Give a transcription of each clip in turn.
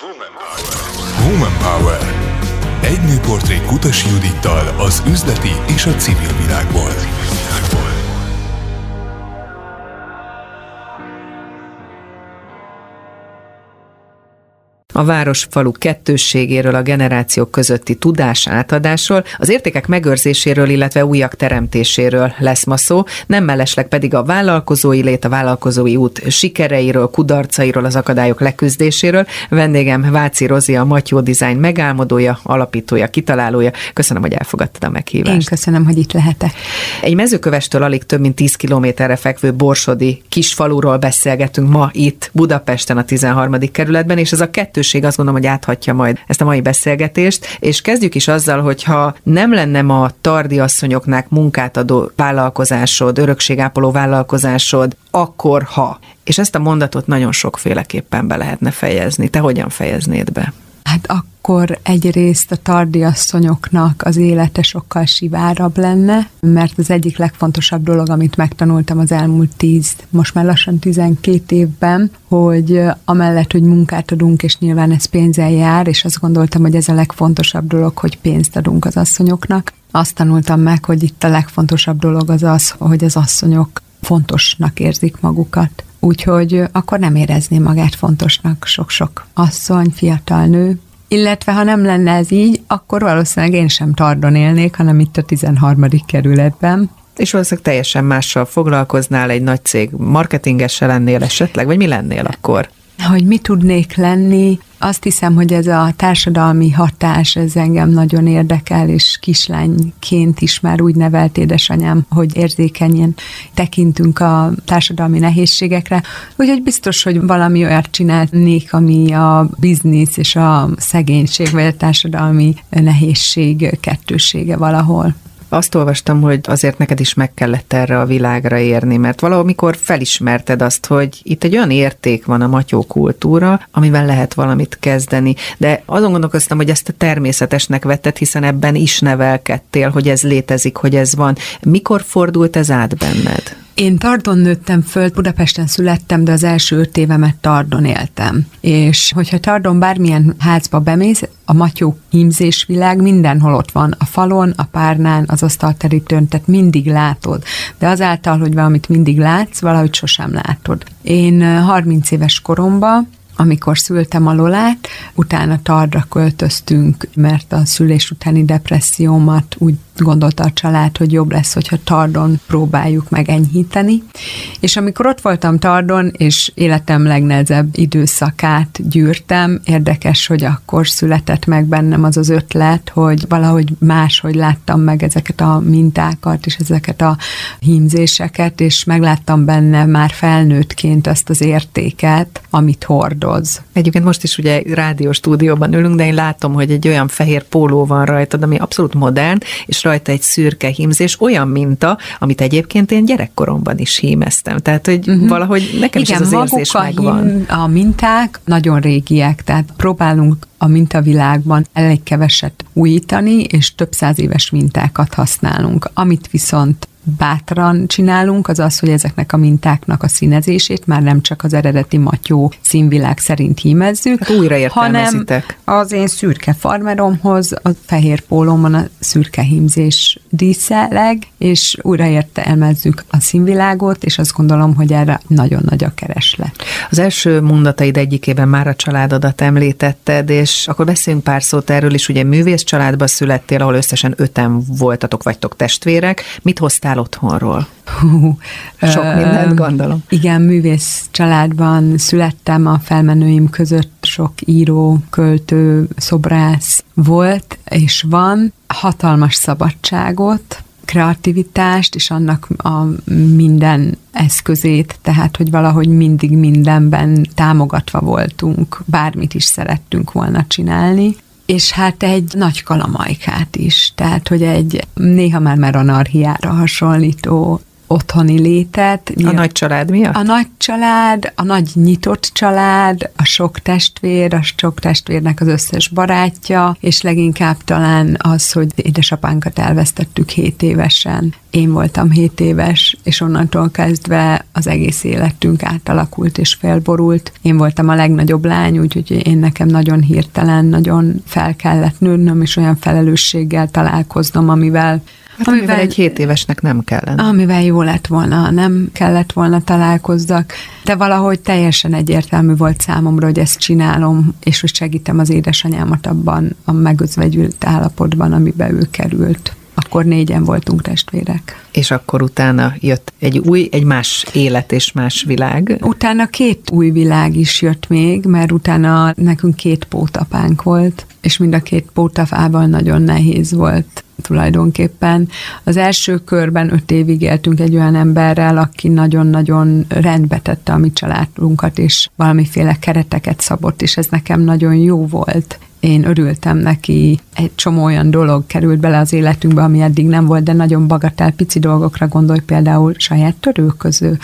Woman Power. Woman Power. Egy nőportré Kutas Judittal az üzleti és a civil világból. A város-falu kettősségéről, a generációk közötti tudás átadásról, az értékek megőrzéséről, illetve újak teremtéséről lesz ma szó, nem mellesleg pedig a vállalkozói lét, a vállalkozói út sikereiről, kudarcairól, az akadályok leküzdéséről. Vendégem Váci Rozi, a Matyó Design megálmodója, alapítója, kitalálója. Köszönöm, hogy elfogadtad a meghívást. Én köszönöm, hogy itt lehetek. Egy mezőkövestől alig több mint 10 kilométerre fekvő Borsodi kisfaluról beszélgetünk ma itt Budapesten a 13. kerületben, és ez a kettős lehetőség azt gondolom, hogy áthatja majd ezt a mai beszélgetést, és kezdjük is azzal, hogyha nem lenne ma tardi asszonyoknak munkát adó vállalkozásod, örökségápoló vállalkozásod, akkor ha. És ezt a mondatot nagyon sokféleképpen be lehetne fejezni. Te hogyan fejeznéd be? Hát akkor egyrészt a tardiasszonyoknak az élete sokkal sivárabb lenne, mert az egyik legfontosabb dolog, amit megtanultam az elmúlt tíz, most már lassan 12 évben, hogy amellett, hogy munkát adunk, és nyilván ez pénzzel jár, és azt gondoltam, hogy ez a legfontosabb dolog, hogy pénzt adunk az asszonyoknak. Azt tanultam meg, hogy itt a legfontosabb dolog az az, hogy az asszonyok fontosnak érzik magukat. Úgyhogy akkor nem érezné magát fontosnak sok-sok asszony, fiatal nő, illetve ha nem lenne ez így, akkor valószínűleg én sem Tardon élnék, hanem itt a 13. kerületben. És valószínűleg teljesen mással foglalkoznál, egy nagy cég marketingese lennél esetleg, vagy mi lennél akkor? hogy mi tudnék lenni, azt hiszem, hogy ez a társadalmi hatás, ez engem nagyon érdekel, és kislányként is már úgy nevelt édesanyám, hogy érzékenyen tekintünk a társadalmi nehézségekre. Úgyhogy biztos, hogy valami olyat csinálnék, ami a biznisz és a szegénység, vagy a társadalmi nehézség kettősége valahol. Azt olvastam, hogy azért neked is meg kellett erre a világra érni, mert valamikor felismerted azt, hogy itt egy olyan érték van a matyó kultúra, amivel lehet valamit kezdeni. De azon gondolkoztam, hogy ezt a természetesnek vetted, hiszen ebben is nevelkedtél, hogy ez létezik, hogy ez van. Mikor fordult ez át benned? Én Tardon nőttem föl, Budapesten születtem, de az első öt évemet Tardon éltem. És hogyha Tardon bármilyen házba bemész, a matyó hímzésvilág mindenhol ott van, a falon, a párnán, az asztalterítőn, tehát mindig látod. De azáltal, hogy valamit mindig látsz, valahogy sosem látod. Én 30 éves koromban amikor szültem a Lolát, utána Tardra költöztünk, mert a szülés utáni depressziómat úgy gondolta a család, hogy jobb lesz, hogyha Tardon próbáljuk meg enyhíteni. És amikor ott voltam Tardon, és életem legnehezebb időszakát gyűrtem, érdekes, hogy akkor született meg bennem az az ötlet, hogy valahogy máshogy láttam meg ezeket a mintákat, és ezeket a hímzéseket, és megláttam benne már felnőttként azt az értéket, amit hordoz. Egyébként most is ugye rádió stúdióban ülünk, de én látom, hogy egy olyan fehér póló van rajtad, ami abszolút modern, és rajta egy szürke hímzés, olyan minta, amit egyébként én gyerekkoromban is hímeztem. Tehát, hogy uh-huh. valahogy nekem Igen, is ez az érzés a megvan. Hím, a minták nagyon régiek, tehát próbálunk a mintavilágban elég keveset újítani, és több száz éves mintákat használunk. Amit viszont bátran csinálunk, az az, hogy ezeknek a mintáknak a színezését már nem csak az eredeti matyó színvilág szerint hímezzük, hát újra hanem az én szürke farmeromhoz a fehér pólómon a szürke hímzés díszeleg, és újra értelmezzük a színvilágot, és azt gondolom, hogy erre nagyon nagy a kereslet. Az első mondataid egyikében már a családodat említetted, és akkor beszéljünk pár szót erről is, ugye művész családba születtél, ahol összesen öten voltatok, vagytok testvérek. Mit hoztál el otthonról? Hú, Sok mindent gondolom. Igen, művész családban születtem, a felmenőim között sok író, költő, szobrász volt, és van hatalmas szabadságot, kreativitást, és annak a minden eszközét, tehát, hogy valahogy mindig mindenben támogatva voltunk, bármit is szerettünk volna csinálni és hát egy nagy kalamajkát is, tehát hogy egy néha már már anarhiára hasonlító otthoni létet. A nagy család miatt? A nagy család, a nagy nyitott család, a sok testvér, a sok testvérnek az összes barátja, és leginkább talán az, hogy édesapánkat elvesztettük 7 évesen. Én voltam 7 éves, és onnantól kezdve az egész életünk átalakult és felborult. Én voltam a legnagyobb lány, úgyhogy én nekem nagyon hirtelen, nagyon fel kellett nőnöm, és olyan felelősséggel találkoznom, amivel Hát amivel, amivel egy hét évesnek nem kellene. Amivel jó lett volna, nem kellett volna találkozzak, de valahogy teljesen egyértelmű volt számomra, hogy ezt csinálom, és hogy segítem az édesanyámat abban a megözvegyült állapotban, amiben ő került. Akkor négyen voltunk testvérek. És akkor utána jött egy új, egy más élet és más világ. Utána két új világ is jött még, mert utána nekünk két pótapánk volt, és mind a két pótafával nagyon nehéz volt tulajdonképpen. Az első körben öt évig éltünk egy olyan emberrel, aki nagyon-nagyon rendbe tette a mi családunkat, és valamiféle kereteket szabott, és ez nekem nagyon jó volt. Én örültem neki, egy csomó olyan dolog került bele az életünkbe, ami eddig nem volt, de nagyon bagatál pici dolgokra gondolj, például saját törőköző,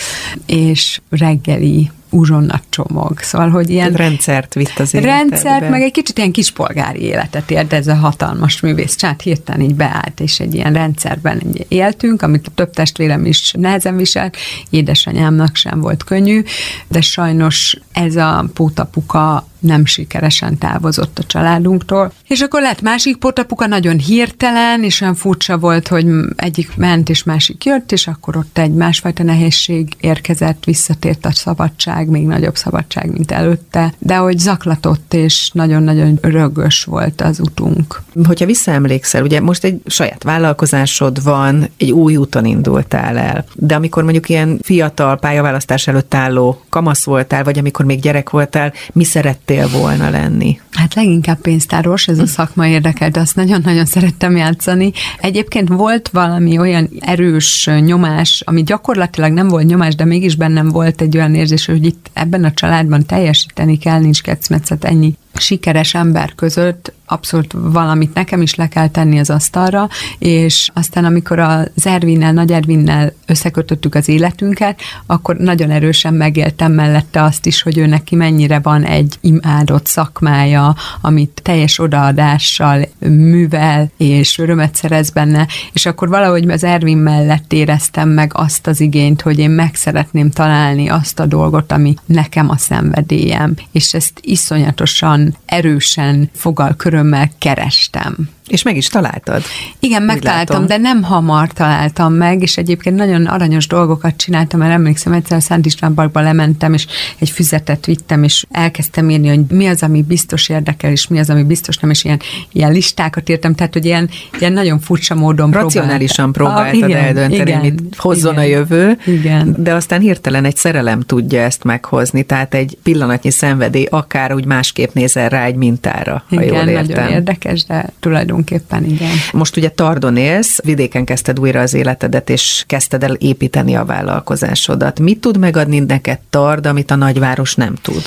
és reggeli uzsonna csomag. Szóval, hogy ilyen... Rendszert vitt az életedbe. Rendszert, meg egy kicsit ilyen kispolgári életet élt, ez a hatalmas művész csát hirtelen így beállt, és egy ilyen rendszerben éltünk, amit több testvérem is nehezen viselt, édesanyámnak sem volt könnyű, de sajnos ez a pótapuka nem sikeresen távozott a családunktól. És akkor lett másik potapuka, nagyon hirtelen, és olyan furcsa volt, hogy egyik ment, és másik jött, és akkor ott egy másfajta nehézség érkezett, visszatért a szabadság, még nagyobb szabadság, mint előtte, de hogy zaklatott, és nagyon-nagyon rögös volt az utunk. Hogyha visszaemlékszel, ugye most egy saját vállalkozásod van, egy új úton indultál el, de amikor mondjuk ilyen fiatal pályaválasztás előtt álló kamasz voltál, vagy amikor még gyerek voltál, mi szerettél szerettél volna lenni? Hát leginkább pénztáros, ez a szakma érdekelt, azt nagyon-nagyon szerettem játszani. Egyébként volt valami olyan erős nyomás, ami gyakorlatilag nem volt nyomás, de mégis bennem volt egy olyan érzés, hogy itt ebben a családban teljesíteni kell, nincs kecmetszet, ennyi sikeres ember között abszolút valamit nekem is le kell tenni az asztalra, és aztán amikor az Ervinnel, Nagy Ervinnel összekötöttük az életünket, akkor nagyon erősen megéltem mellette azt is, hogy ő neki mennyire van egy imádott szakmája, amit teljes odaadással művel, és örömet szerez benne, és akkor valahogy az Ervin mellett éreztem meg azt az igényt, hogy én meg szeretném találni azt a dolgot, ami nekem a szenvedélyem, és ezt iszonyatosan erősen fogal körömmel kerestem. És meg is találtad. Igen, megtaláltam, de nem hamar találtam meg, és egyébként nagyon aranyos dolgokat csináltam, mert emlékszem, egyszer a Szent István Parkba lementem, és egy füzetet vittem, és elkezdtem írni, hogy mi az, ami biztos érdekel, és mi az, ami biztos nem, és ilyen, ilyen listákat írtam, tehát, hogy ilyen, ilyen nagyon furcsa módon Racionálisan próbáltad ah, igen, eldönteni, igen, mit hozzon igen, a jövő, igen. de aztán hirtelen egy szerelem tudja ezt meghozni, tehát egy pillanatnyi szenvedély akár úgy másképp nézel rá egy mintára, igen, ha jól értem. nagyon érdekes, de tulajdonképpen tulajdonképpen, igen. Most ugye Tardon élsz, vidéken kezdted újra az életedet, és kezdted el építeni a vállalkozásodat. Mit tud megadni neked Tard, amit a nagyváros nem tud?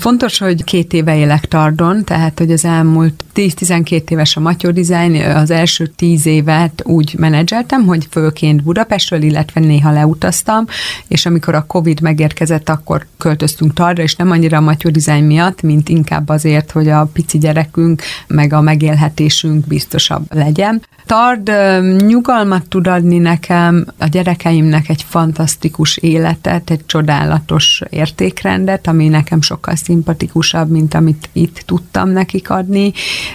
Fontos, hogy két éve élek Tardon, tehát hogy az elmúlt 10-12 éves a Matyó Design, az első 10 évet úgy menedzseltem, hogy főként Budapestről, illetve néha leutaztam, és amikor a Covid megérkezett, akkor költöztünk Tardra, és nem annyira a Matyó Design miatt, mint inkább azért, hogy a pici gyerekünk, meg a megélhetésünk biztosabb legyen. Tard nyugalmat tud adni nekem, a gyerekeimnek egy fantasztikus életet, egy csodálatos értékrendet, ami nekem sokkal szimpatikusabb, mint amit itt tudtam nekik adni.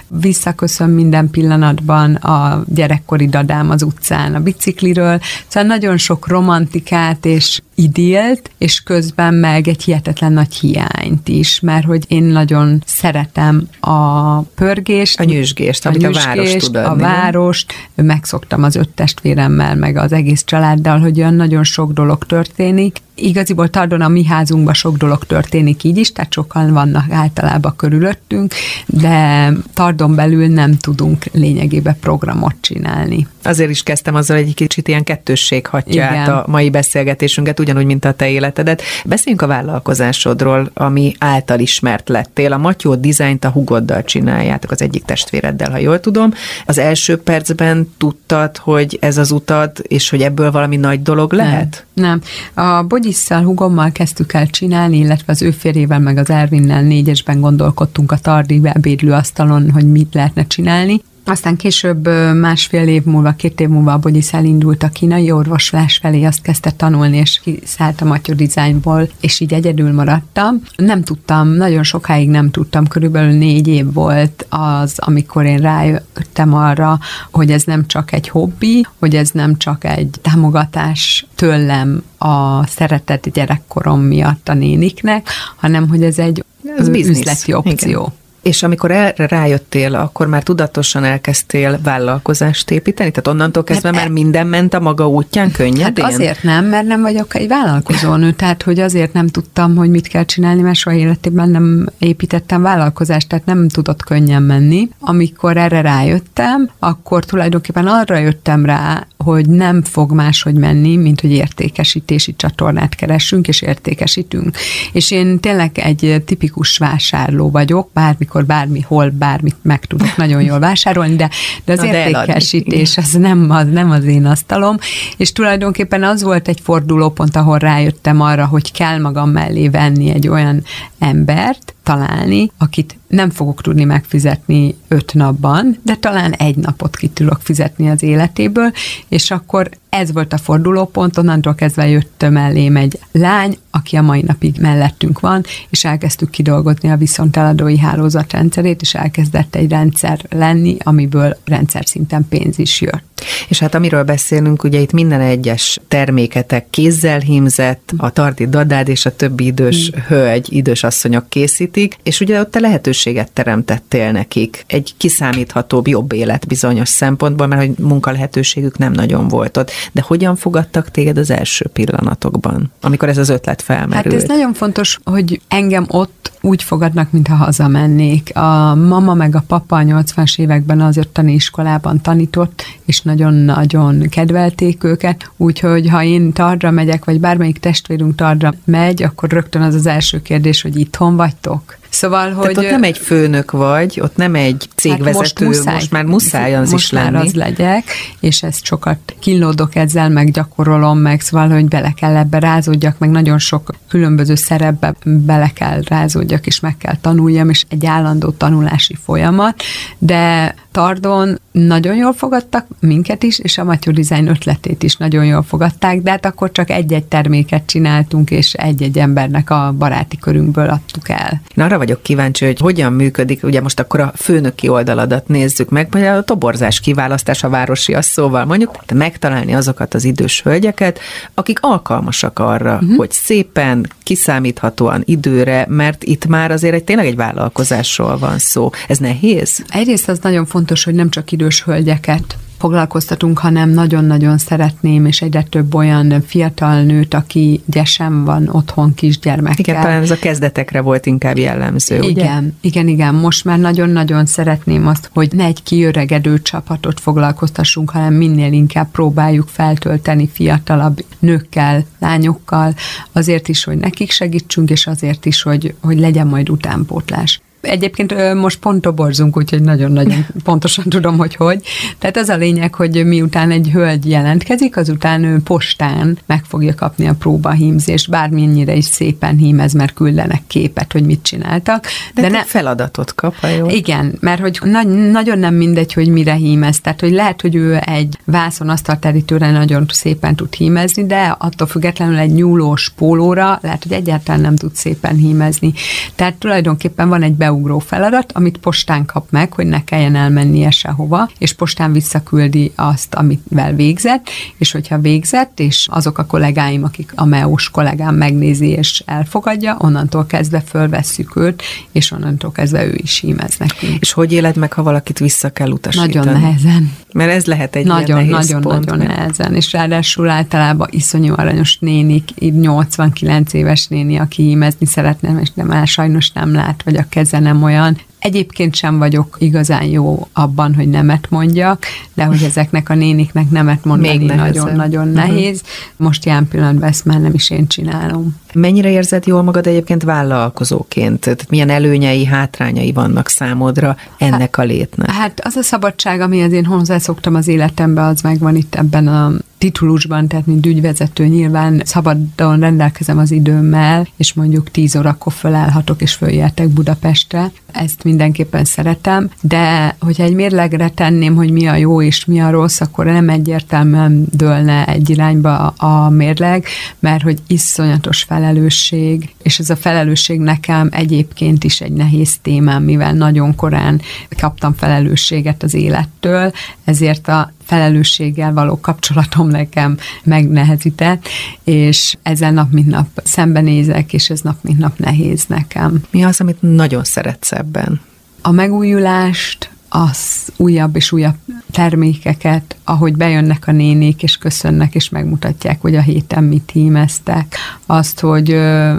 Visszaköszön minden pillanatban a gyerekkori dadám az utcán a bicikliről, szóval nagyon sok romantikát és idélt, és közben meg egy hihetetlen nagy hiányt is, mert hogy én nagyon szeretem a pörgést, a nyüzsgést, amit a, nyüzsgést, a város tud adni. A várost, megszoktam az öt testvéremmel, meg az egész családdal, hogy olyan nagyon sok dolog történik, Igaziból Tardon a mi házunkban sok dolog történik így is, tehát sokan vannak általában körülöttünk, de Tardon belül nem tudunk lényegében programot csinálni. Azért is kezdtem azzal, egy kicsit ilyen kettősség hatja át a mai beszélgetésünket ugyanúgy, mint a te életedet. Beszéljünk a vállalkozásodról, ami által ismert lettél. A Matyó dizájnt a hugoddal csináljátok, az egyik testvéreddel, ha jól tudom. Az első percben tudtad, hogy ez az utad, és hogy ebből valami nagy dolog lehet? Nem. nem. A Bogyisszal, hugommal kezdtük el csinálni, illetve az ő férjével, meg az Ervinnel négyesben gondolkodtunk a tardi asztalon, hogy mit lehetne csinálni. Aztán később másfél év múlva, két év múlva a Bogyisz elindult a kínai orvoslás felé, azt kezdte tanulni, és kiszállt a Matyó Designból, és így egyedül maradtam. Nem tudtam, nagyon sokáig nem tudtam, körülbelül négy év volt az, amikor én rájöttem arra, hogy ez nem csak egy hobbi, hogy ez nem csak egy támogatás tőlem a szeretett gyerekkorom miatt a néniknek, hanem hogy ez egy ez üzleti opció. Igen. És amikor erre rájöttél, akkor már tudatosan elkezdtél vállalkozást építeni? Tehát onnantól kezdve hát már e- minden ment a maga útján könnyedén? Hát azért nem, mert nem vagyok egy vállalkozónő, tehát hogy azért nem tudtam, hogy mit kell csinálni, mert soha életében nem építettem vállalkozást, tehát nem tudott könnyen menni. Amikor erre rájöttem, akkor tulajdonképpen arra jöttem rá, hogy nem fog máshogy menni, mint hogy értékesítési csatornát keresünk és értékesítünk. És én tényleg egy tipikus vásárló vagyok, bármikor akkor bármihol bármit meg tudok nagyon jól vásárolni, de, de az Na értékesítés az nem, az nem az én asztalom, és tulajdonképpen az volt egy fordulópont, ahol rájöttem arra, hogy kell magam mellé venni egy olyan embert, találni, akit nem fogok tudni megfizetni öt napban, de talán egy napot ki tudok fizetni az életéből, és akkor ez volt a fordulópont, onnantól kezdve jött mellém egy lány, aki a mai napig mellettünk van, és elkezdtük kidolgozni a viszonteladói hálózatrendszerét, és elkezdett egy rendszer lenni, amiből rendszer szinten pénz is jött. És hát amiről beszélünk, ugye itt minden egyes terméketek kézzel hímzett, a tarti dadád és a többi idős hölgy, idős asszonyok készítik, és ugye ott te lehetőséget teremtettél nekik, egy kiszámíthatóbb, jobb élet bizonyos szempontból, mert hogy munkalehetőségük nem nagyon volt ott. De hogyan fogadtak téged az első pillanatokban, amikor ez az ötlet felmerült? Hát ez nagyon fontos, hogy engem ott úgy fogadnak, mintha hazamennék. A mama meg a papa a 80-as években az ottani iskolában tanított, és nagyon-nagyon kedvelték őket, úgyhogy ha én Tardra megyek, vagy bármelyik testvérünk Tardra megy, akkor rögtön az az első kérdés, hogy itthon vagytok? rock Szóval, hogy... Tehát ott nem egy főnök vagy, ott nem egy cégvezető, hát most, muszáj, most már muszáj az most is lenni. Most az legyek, és ezt sokat kínlódok ezzel, meg gyakorolom, meg szóval, hogy bele kell ebbe rázódjak, meg nagyon sok különböző szerepbe bele kell rázódjak, és meg kell tanuljam, és egy állandó tanulási folyamat, de Tardon nagyon jól fogadtak minket is, és a Matyó Design ötletét is nagyon jól fogadták, de hát akkor csak egy-egy terméket csináltunk, és egy-egy embernek a baráti körünkből adtuk el. Na, arra vagyok kíváncsi, hogy hogyan működik, ugye most akkor a főnöki oldaladat nézzük meg, vagy a toborzás kiválasztás a városi szóval mondjuk, de megtalálni azokat az idős hölgyeket, akik alkalmasak arra, uh-huh. hogy szépen, kiszámíthatóan időre, mert itt már azért egy tényleg egy vállalkozásról van szó. Ez nehéz? Egyrészt az nagyon fontos, hogy nem csak idős hölgyeket foglalkoztatunk, hanem nagyon-nagyon szeretném, és egyre több olyan fiatal nőt, aki gyesen van otthon kisgyermekkel. Igen, talán ez a kezdetekre volt inkább jellemző, ugye? Igen, igen, igen. Most már nagyon-nagyon szeretném azt, hogy ne egy kiöregedő csapatot foglalkoztassunk, hanem minél inkább próbáljuk feltölteni fiatalabb nőkkel, lányokkal, azért is, hogy nekik segítsünk, és azért is, hogy, hogy legyen majd utánpótlás. Egyébként most pont toborzunk, úgyhogy nagyon-nagyon pontosan tudom, hogy hogy. Tehát az a lényeg, hogy miután egy hölgy jelentkezik, azután ő postán meg fogja kapni a próbahímzést, bármennyire is szépen hímez, mert küldenek képet, hogy mit csináltak. De, de ne... feladatot kap, ha jó. Igen, mert hogy nagy, nagyon nem mindegy, hogy mire hímez. Tehát, hogy lehet, hogy ő egy vászon asztalterítőre nagyon szépen tud hímezni, de attól függetlenül egy nyúlós pólóra lehet, hogy egyáltalán nem tud szépen hímezni. Tehát tulajdonképpen van egy be beugró feladat, amit postán kap meg, hogy ne kelljen elmennie sehova, és postán visszaküldi azt, amivel végzett, és hogyha végzett, és azok a kollégáim, akik a MEO-s kollégám megnézi és elfogadja, onnantól kezdve fölvesszük őt, és onnantól kezdve ő is hímez nekünk. És hogy éled meg, ha valakit vissza kell utasítani? Nagyon nehezen. Mert ez lehet egy nagyon, ilyen nehéz Nagyon, pont, nagyon nehezen, és ráadásul általában iszonyú aranyos nénik, így 89 éves néni, aki hímezni szeretne, és de már sajnos nem lát, vagy a keze nem olyan, Egyébként sem vagyok igazán jó abban, hogy nemet mondjak, de hogy ezeknek a néniknek nemet mondani nagyon-nagyon mhm. nehéz. Most jelen pillanatban ezt már nem is én csinálom. Mennyire érzed jól magad egyébként vállalkozóként? Tehát milyen előnyei, hátrányai vannak számodra ennek a létnek? Hát az a szabadság, ami az én hozzászoktam az életembe, az megvan itt ebben a titulusban, tehát mint ügyvezető nyilván szabadon rendelkezem az időmmel, és mondjuk 10 órakor fölállhatok és följöttek Budapestre. Ezt mindenképpen szeretem, de hogyha egy mérlegre tenném, hogy mi a jó és mi a rossz, akkor nem egyértelműen dőlne egy irányba a mérleg, mert hogy iszonyatos felelősség, és ez a felelősség nekem egyébként is egy nehéz témám, mivel nagyon korán kaptam felelősséget az élettől, ezért a felelősséggel való kapcsolatom nekem megnehezített, és ezen nap mint nap szembenézek, és ez nap mint nap nehéz nekem. Mi az, amit nagyon szeretsz ebben? A megújulást, az újabb és újabb termékeket, ahogy bejönnek a nénék, és köszönnek, és megmutatják, hogy a héten mit hímeztek. Azt, hogy ö,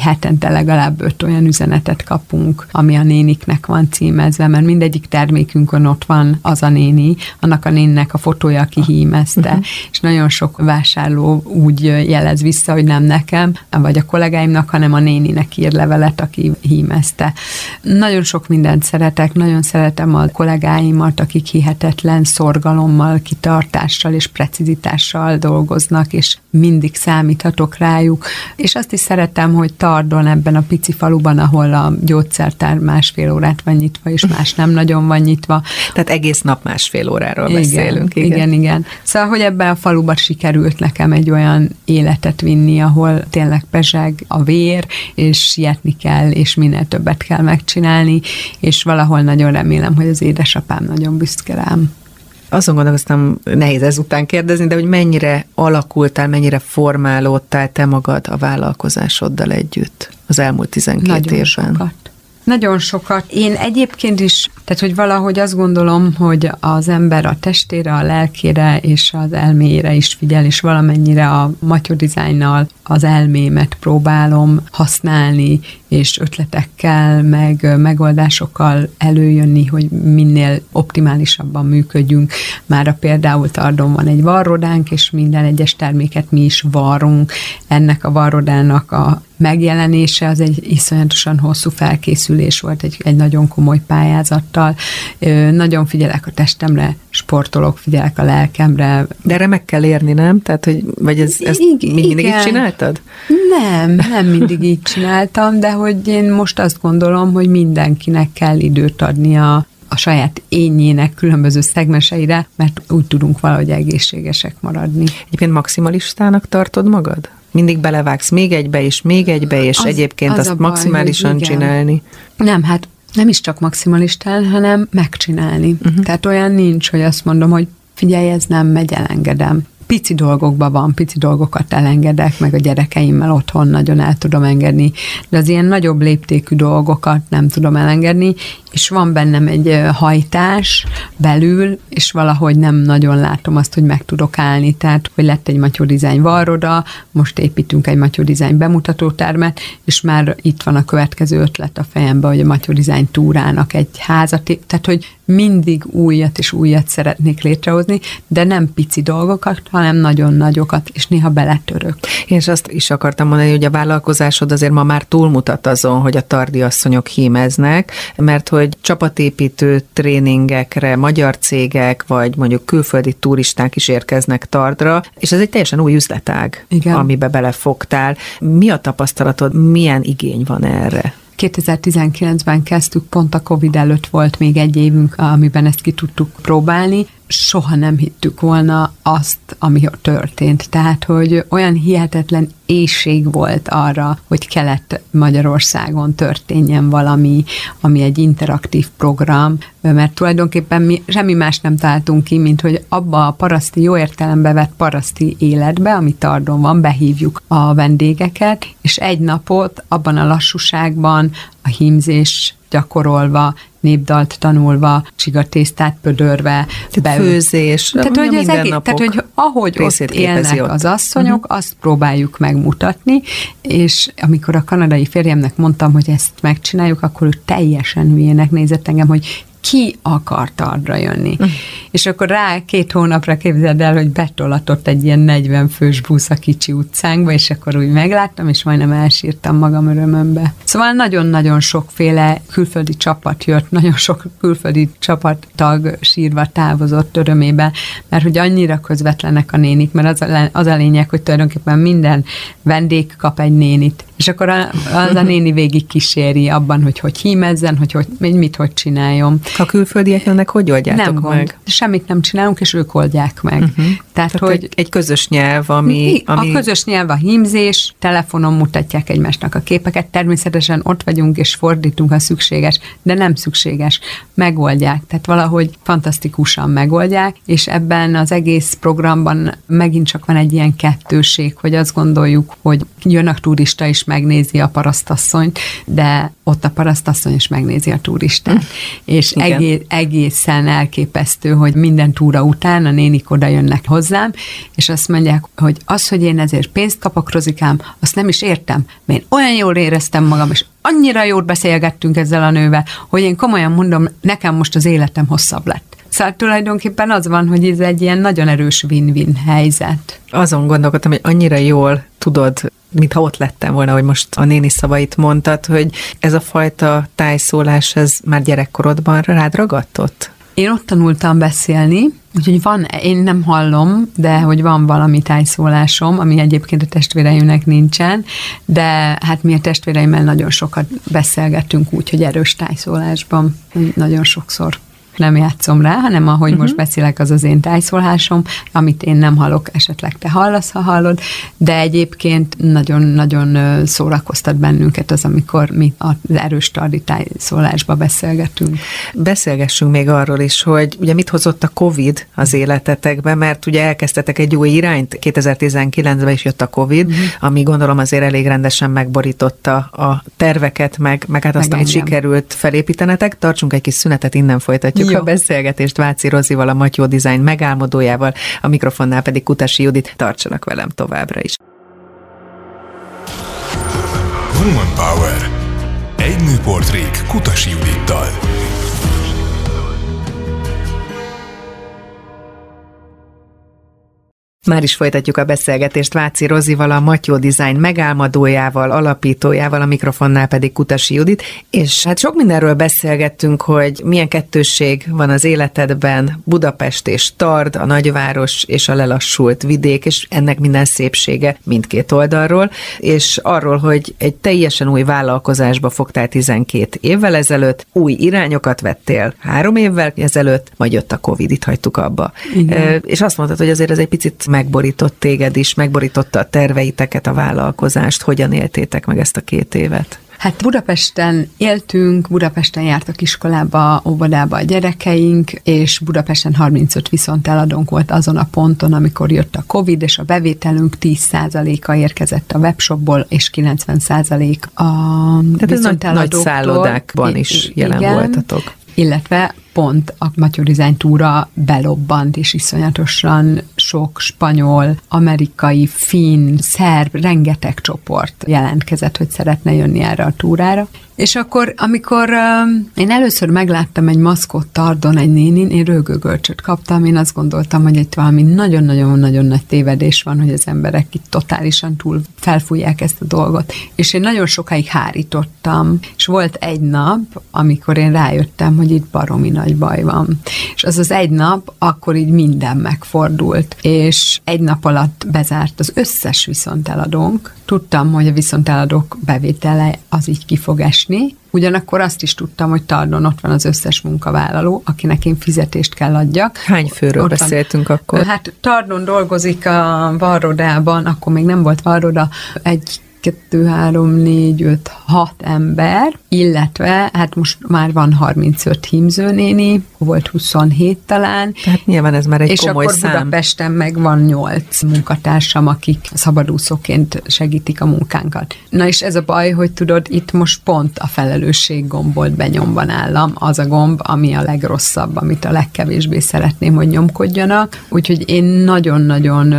hetente legalább öt olyan üzenetet kapunk, ami a néniknek van címezve, mert mindegyik termékünkön ott van az a néni, annak a néninek a fotója, aki hímezte, uh-huh. és nagyon sok vásárló úgy jelez vissza, hogy nem nekem, vagy a kollégáimnak, hanem a néninek ír levelet, aki hímezte. Nagyon sok mindent szeretek, nagyon szeretem a kollégáimat, akik hihetetlen szorgalommal, kitartással és precizitással dolgoznak, és mindig számíthatok rájuk. És azt is szeretem, hogy Tardon ebben a pici faluban, ahol a gyógyszertár másfél órát van nyitva, és más nem nagyon van nyitva. Tehát egész nap másfél óráról igen, beszélünk. Igen. igen, igen. Szóval, hogy ebben a faluban sikerült nekem egy olyan életet vinni, ahol tényleg pezseg a vér, és sietni kell, és minél többet kell megcsinálni, és valahol nagyon remélem, hogy az édesapám nagyon büszke rám. Azon gondolkoztam, nehéz ezután kérdezni, de hogy mennyire alakultál, mennyire formálódtál te magad a vállalkozásoddal együtt az elmúlt 12 Nagyon évben? Sokat. Nagyon sokat. Én egyébként is, tehát hogy valahogy azt gondolom, hogy az ember a testére, a lelkére és az elméjére is figyel, és valamennyire a Matyó dizájnnal az elmémet próbálom használni, és ötletekkel, meg megoldásokkal előjönni, hogy minél optimálisabban működjünk. Már a például Tardon van egy varrodánk, és minden egyes terméket mi is varrunk. Ennek a varrodának a megjelenése az egy iszonyatosan hosszú felkészülés volt, egy, egy nagyon komoly pályázattal. Ö, nagyon figyelek a testemre, sportolok, figyelek a lelkemre. De erre meg kell érni, nem? Tehát, hogy, vagy ez, ezt Igen. mindig így csináltad? Nem, nem mindig így csináltam, de hogy én most azt gondolom, hogy mindenkinek kell időt adni a, saját ényének különböző szegmeseire, mert úgy tudunk valahogy egészségesek maradni. Egyébként maximalistának tartod magad? Mindig belevágsz még egybe, és még egybe, és az, egyébként az azt baj, maximálisan csinálni? Nem, hát nem is csak maximalistán, hanem megcsinálni. Uh-huh. Tehát olyan nincs, hogy azt mondom, hogy figyelj, ez nem megy, elengedem pici dolgokban van, pici dolgokat elengedek, meg a gyerekeimmel otthon nagyon el tudom engedni, de az ilyen nagyobb léptékű dolgokat nem tudom elengedni, és van bennem egy hajtás belül, és valahogy nem nagyon látom azt, hogy meg tudok állni. Tehát, hogy lett egy Matyó Design varroda, most építünk egy Matyó Design bemutatótermet, és már itt van a következő ötlet a fejembe, hogy a Matyó Design túrának egy házat, tehát, hogy mindig újat és újat szeretnék létrehozni, de nem pici dolgokat, hanem nagyon nagyokat, és néha beletörök. Én is azt is akartam mondani, hogy a vállalkozásod azért ma már túlmutat azon, hogy a tardi asszonyok hímeznek, mert hogy csapatépítő tréningekre magyar cégek, vagy mondjuk külföldi turisták is érkeznek Tardra, és ez egy teljesen új üzletág, Igen. amibe belefogtál. Mi a tapasztalatod, milyen igény van erre? 2019-ben kezdtük, pont a Covid előtt volt még egy évünk, amiben ezt ki tudtuk próbálni, soha nem hittük volna azt, ami történt. Tehát, hogy olyan hihetetlen éjség volt arra, hogy Kelet-Magyarországon történjen valami, ami egy interaktív program, mert tulajdonképpen mi semmi más nem találtunk ki, mint hogy abba a paraszti, jó értelembe vett paraszti életbe, ami Tardon van, behívjuk a vendégeket, és egy napot abban a lassúságban, a hímzés gyakorolva, népdalt tanulva, csigatésztát pödörve, tehát be, főzés, tehát, hogy az egész, tehát, hogy ahogy ott élnek ott. az asszonyok, uh-huh. azt próbáljuk megmutatni, és amikor a kanadai férjemnek mondtam, hogy ezt megcsináljuk, akkor ő teljesen hülyének nézett engem, hogy ki akart arra jönni. Uh. És akkor rá két hónapra képzeld el, hogy betolatott egy ilyen 40 fős busz a kicsi utcánkba, és akkor úgy megláttam, és majdnem elsírtam magam örömömbe. Szóval nagyon-nagyon sokféle külföldi csapat jött, nagyon sok külföldi csapattag sírva távozott örömében, mert hogy annyira közvetlenek a nénik, mert az a, az a lényeg, hogy tulajdonképpen minden vendég kap egy nénit, és akkor az a néni végig kíséri abban, hogy hogy hímezzen, hogy, hogy mit hogy csináljon. A külföldiek jönnek, hogy oldjátok nem meg? Semmit nem csinálunk, és ők oldják meg. Uh-huh. Tehát, Tehát hogy egy, egy közös nyelv, ami, ami... A közös nyelv a hímzés, telefonon mutatják egymásnak a képeket, természetesen ott vagyunk, és fordítunk, ha szükséges, de nem szükséges. Megoldják, tehát valahogy fantasztikusan megoldják, és ebben az egész programban megint csak van egy ilyen kettőség, hogy azt gondoljuk, hogy jön a turista is megnézi a parasztasszonyt, de ott a parasztasszony is megnézi a turistát. Mm. És egész, egészen elképesztő, hogy minden túra után a nénik oda jönnek hozzám, és azt mondják, hogy az, hogy én ezért pénzt kapok, Rozikám, azt nem is értem. Mert én olyan jól éreztem magam, és annyira jól beszélgettünk ezzel a nővel, hogy én komolyan mondom, nekem most az életem hosszabb lett. Szóval tulajdonképpen az van, hogy ez egy ilyen nagyon erős win-win helyzet. Azon gondolkodtam, hogy annyira jól tudod mintha ott lettem volna, hogy most a néni szavait mondtad, hogy ez a fajta tájszólás, ez már gyerekkorodban rád ragadtott? Én ott tanultam beszélni, úgyhogy van, én nem hallom, de hogy van valami tájszólásom, ami egyébként a testvéreimnek nincsen, de hát mi a testvéreimmel nagyon sokat beszélgetünk úgy, hogy erős tájszólásban, nagyon sokszor nem játszom rá, hanem ahogy uh-huh. most beszélek, az az én tájszólásom, amit én nem hallok, esetleg te hallasz, ha hallod, de egyébként nagyon-nagyon szórakoztat bennünket az, amikor mi az erős tardi tájszólásba beszélgetünk. Beszélgessünk még arról is, hogy ugye mit hozott a COVID az életetekbe, mert ugye elkezdtetek egy új irányt, 2019-ben is jött a COVID, uh-huh. ami gondolom azért elég rendesen megborította a terveket, meg, meg hát azt, amit sikerült felépítenetek. Tartsunk egy kis szünetet, innen folytatjuk Jó. a beszélgetést Váci Rozival, a Matyó Design megálmodójával, a mikrofonnál pedig Kutasi Judit. Tartsanak velem továbbra is. Woman Power. Egy nőportrék Kutasi Judittal. Már is folytatjuk a beszélgetést Váci Rozival, a Matyó Design megálmodójával, alapítójával, a mikrofonnál pedig Kutasi Judit, és hát sok mindenről beszélgettünk, hogy milyen kettősség van az életedben, Budapest és Tard, a nagyváros és a lelassult vidék, és ennek minden szépsége mindkét oldalról, és arról, hogy egy teljesen új vállalkozásba fogtál 12 évvel ezelőtt, új irányokat vettél három évvel ezelőtt, majd jött a Covid, itt hagytuk abba. Igen. És azt mondtad, hogy azért ez egy picit megborított téged is, megborította a terveiteket, a vállalkozást, hogyan éltétek meg ezt a két évet? Hát Budapesten éltünk, Budapesten jártak iskolába, óvodába a gyerekeink, és Budapesten 35 viszont eladónk volt azon a ponton, amikor jött a Covid, és a bevételünk 10%-a érkezett a webshopból, és 90% a Tehát ez nagy, nagy szállodákban is jelen igen, voltatok. Illetve pont a Matyó Design túra belobbant, és iszonyatosan sok spanyol, amerikai, finn, szerb, rengeteg csoport jelentkezett, hogy szeretne jönni erre a túrára. És akkor, amikor uh, én először megláttam egy maszkot tardon egy nénin, én rögögölcsöt kaptam, én azt gondoltam, hogy itt valami nagyon-nagyon-nagyon nagy tévedés van, hogy az emberek itt totálisan túl felfújják ezt a dolgot. És én nagyon sokáig hárítottam, és volt egy nap, amikor én rájöttem, hogy itt baromi nagy baj van. És az az egy nap, akkor így minden megfordult, és egy nap alatt bezárt az összes viszonteladónk. Tudtam, hogy a viszonteladók bevétele az így ki fog esni, Ugyanakkor azt is tudtam, hogy Tardon ott van az összes munkavállaló, akinek én fizetést kell adjak. Hány főről ott beszéltünk van, akkor? Hát Tardon dolgozik a Varrodában, akkor még nem volt Varroda, egy kettő, három, négy, öt, hat ember, illetve hát most már van 35 hímzőnéni, volt 27 talán. Tehát nyilván ez már egy és komoly akkor szám. Budapesten meg van 8 munkatársam, akik szabadúszóként segítik a munkánkat. Na és ez a baj, hogy tudod, itt most pont a felelősség gombolt benyomva nálam, az a gomb, ami a legrosszabb, amit a legkevésbé szeretném, hogy nyomkodjanak. Úgyhogy én nagyon-nagyon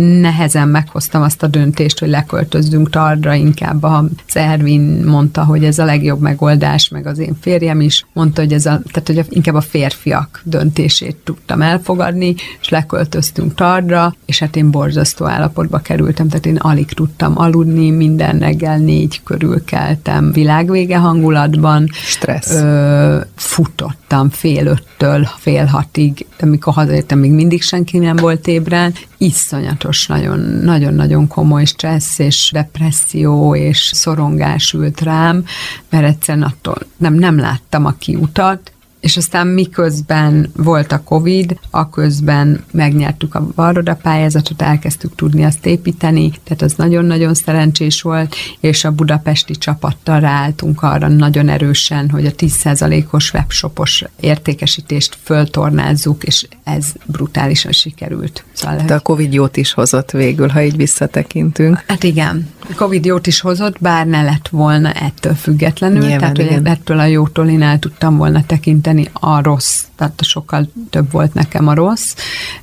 nehezen meghoztam azt a döntést, hogy leköltözzünk Tardra, inkább a Ervin mondta, hogy ez a legjobb megoldás, meg az én férjem is mondta, hogy ez a, tehát hogy inkább a férfiak döntését tudtam elfogadni, és leköltöztünk Tardra, és hát én borzasztó állapotba kerültem, tehát én alig tudtam aludni, minden reggel négy körül keltem világvége hangulatban. Stressz. Ö, futottam fél öttől fél hatig, amikor hazaértem, még mindig senki nem volt ébren, iszonyatos, nagyon, nagyon-nagyon komoly stressz és depresszió és szorongás ült rám, mert egyszerűen attól nem, nem láttam a kiutat, és aztán miközben volt a Covid, aközben megnyertük a Varroda pályázatot, elkezdtük tudni azt építeni, tehát az nagyon-nagyon szerencsés volt, és a budapesti csapattal ráálltunk arra nagyon erősen, hogy a 10%-os webshopos értékesítést föltornázzuk, és ez brutálisan sikerült. Szóval De a Covid jót is hozott végül, ha így visszatekintünk. Hát igen, a Covid jót is hozott, bár ne lett volna ettől függetlenül, Nyilván, tehát igen. hogy ettől a jótól én el tudtam volna tekinteni tenni a rossz, tehát sokkal több volt nekem a rossz.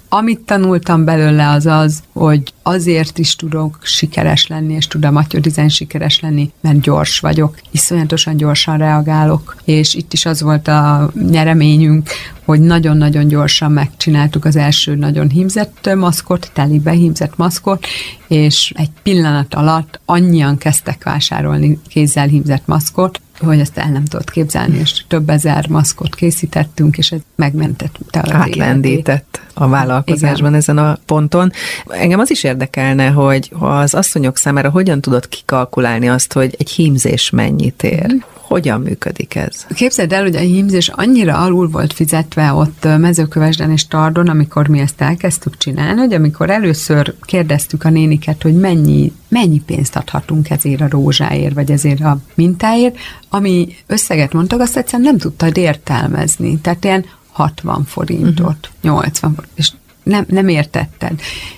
Amit tanultam belőle az az, hogy azért is tudok sikeres lenni, és tud a Design sikeres lenni, mert gyors vagyok, iszonyatosan gyorsan reagálok, és itt is az volt a nyereményünk, hogy nagyon-nagyon gyorsan megcsináltuk az első nagyon hímzett maszkot, telibe hímzett maszkot, és egy pillanat alatt annyian kezdtek vásárolni kézzel hímzett maszkot, hogy ezt el nem tudott képzelni, és több ezer maszkot készítettünk, és ez megmentette az Átlendített a vállalkozásban Igen. ezen a ponton. Engem az is érdekelne, hogy az asszonyok számára hogyan tudod kikalkulálni azt, hogy egy hímzés mennyit ér? Mm. Hogyan működik ez? Képzeld el, hogy a hímzés annyira alul volt fizetve ott mezőkövesden és Tardon, amikor mi ezt elkezdtük csinálni, hogy amikor először kérdeztük a néniket, hogy mennyi, mennyi pénzt adhatunk ezért a rózsáért, vagy ezért a mintáért, ami összeget mondtak, azt egyszerűen nem tudtad értelmezni. Tehát ilyen 60 forintot, uh-huh. 80 forint, és nem, nem értetted.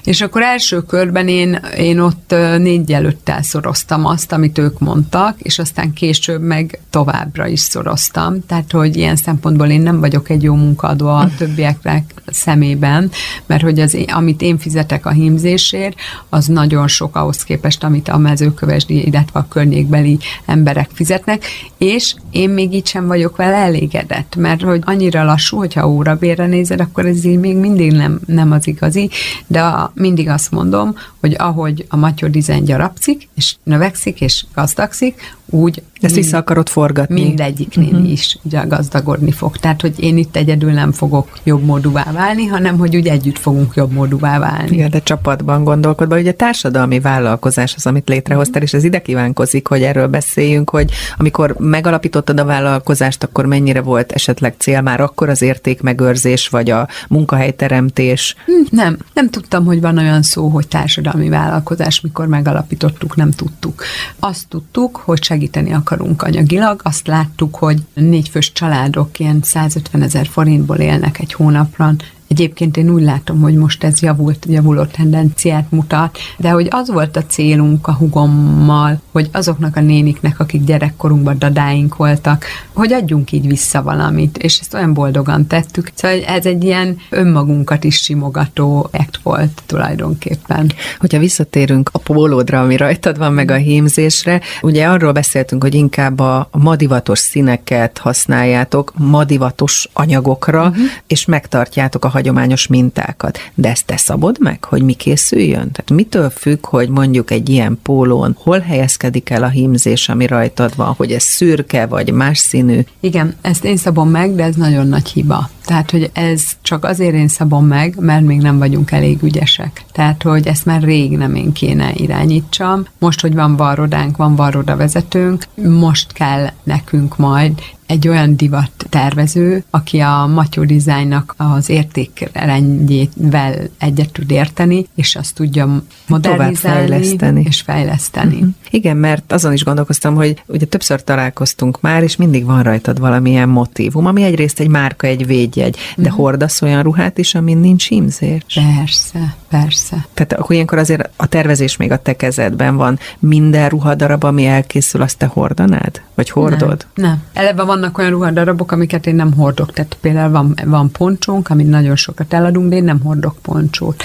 És akkor első körben én, én ott négy előttel szoroztam azt, amit ők mondtak, és aztán később meg továbbra is szoroztam. Tehát, hogy ilyen szempontból én nem vagyok egy jó munkadó a többieknek szemében, mert hogy az, amit én fizetek a hímzésért, az nagyon sok ahhoz képest, amit a mezőkövesdi, illetve a környékbeli emberek fizetnek, és én még így sem vagyok vele elégedett, mert hogy annyira lassú, hogyha órabérre nézed, akkor ez így még mindig nem, nem az igazi, de a, mindig azt mondom, hogy ahogy a Matyó Design gyarapszik, és növekszik, és gazdagszik, úgy ezt vissza akarod forgatni. Mindegyiknél uh-huh. is ugye gazdagodni fog. Tehát, hogy én itt egyedül nem fogok jobb módúvá válni, hanem, hogy úgy együtt fogunk jobb módúvá válni. Igen, de csapatban gondolkodva, ugye társadalmi vállalkozás az, amit létrehoztál, és ez ide kívánkozik, hogy erről beszéljünk, hogy amikor megalapítottad a vállalkozást, akkor mennyire volt esetleg cél már akkor az értékmegőrzés, vagy a munkahelyteremtés? Hm, nem, nem tudtam, hogy van olyan szó, hogy társadalmi vállalkozás, mikor megalapítottuk, nem tudtuk. Azt tudtuk, hogy segíteni akarunk anyagilag. Azt láttuk, hogy négyfős családok ilyen 150 ezer forintból élnek egy hónapra, Egyébként én úgy látom, hogy most ez javult, javuló tendenciát mutat, de hogy az volt a célunk a hugommal, hogy azoknak a néniknek, akik gyerekkorunkban dadáink voltak, hogy adjunk így vissza valamit, és ezt olyan boldogan tettük. Szóval ez egy ilyen önmagunkat is simogató act volt tulajdonképpen. Hogyha visszatérünk a pólódra, ami rajtad van, meg a hímzésre, ugye arról beszéltünk, hogy inkább a madivatos színeket használjátok, madivatos anyagokra, uh-huh. és megtartjátok a hagyományos mintákat. De ezt te szabod meg, hogy mi készüljön? Tehát mitől függ, hogy mondjuk egy ilyen pólón hol helyezkedik el a hímzés, ami rajtad van, hogy ez szürke vagy más színű? Igen, ezt én szabom meg, de ez nagyon nagy hiba. Tehát, hogy ez csak azért én szabom meg, mert még nem vagyunk elég ügyesek. Tehát, hogy ezt már rég nem én kéne irányítsam. Most, hogy van varrodánk, van varroda vezetőnk, most kell nekünk majd egy olyan divat tervező, aki a Matyó Designnak az értékrendjével egyet tud érteni, és azt tudja modernizálni fejleszteni. és fejleszteni. Uh-huh. Igen, mert azon is gondolkoztam, hogy ugye többször találkoztunk már, és mindig van rajtad valamilyen motívum, ami egyrészt egy márka, egy védjegy, de uh-huh. hordasz olyan ruhát is, amin nincs hímzés. Persze, persze. Tehát akkor ilyenkor azért a tervezés még a te kezedben van. Minden ruhadarab, ami elkészül, azt te hordanád? Vagy hordod? Nem, nem. Eleve vannak olyan ruhadarabok, amiket én nem hordok. Tehát például van, van poncsónk, amit nagyon sokat eladunk, de én nem hordok poncsót.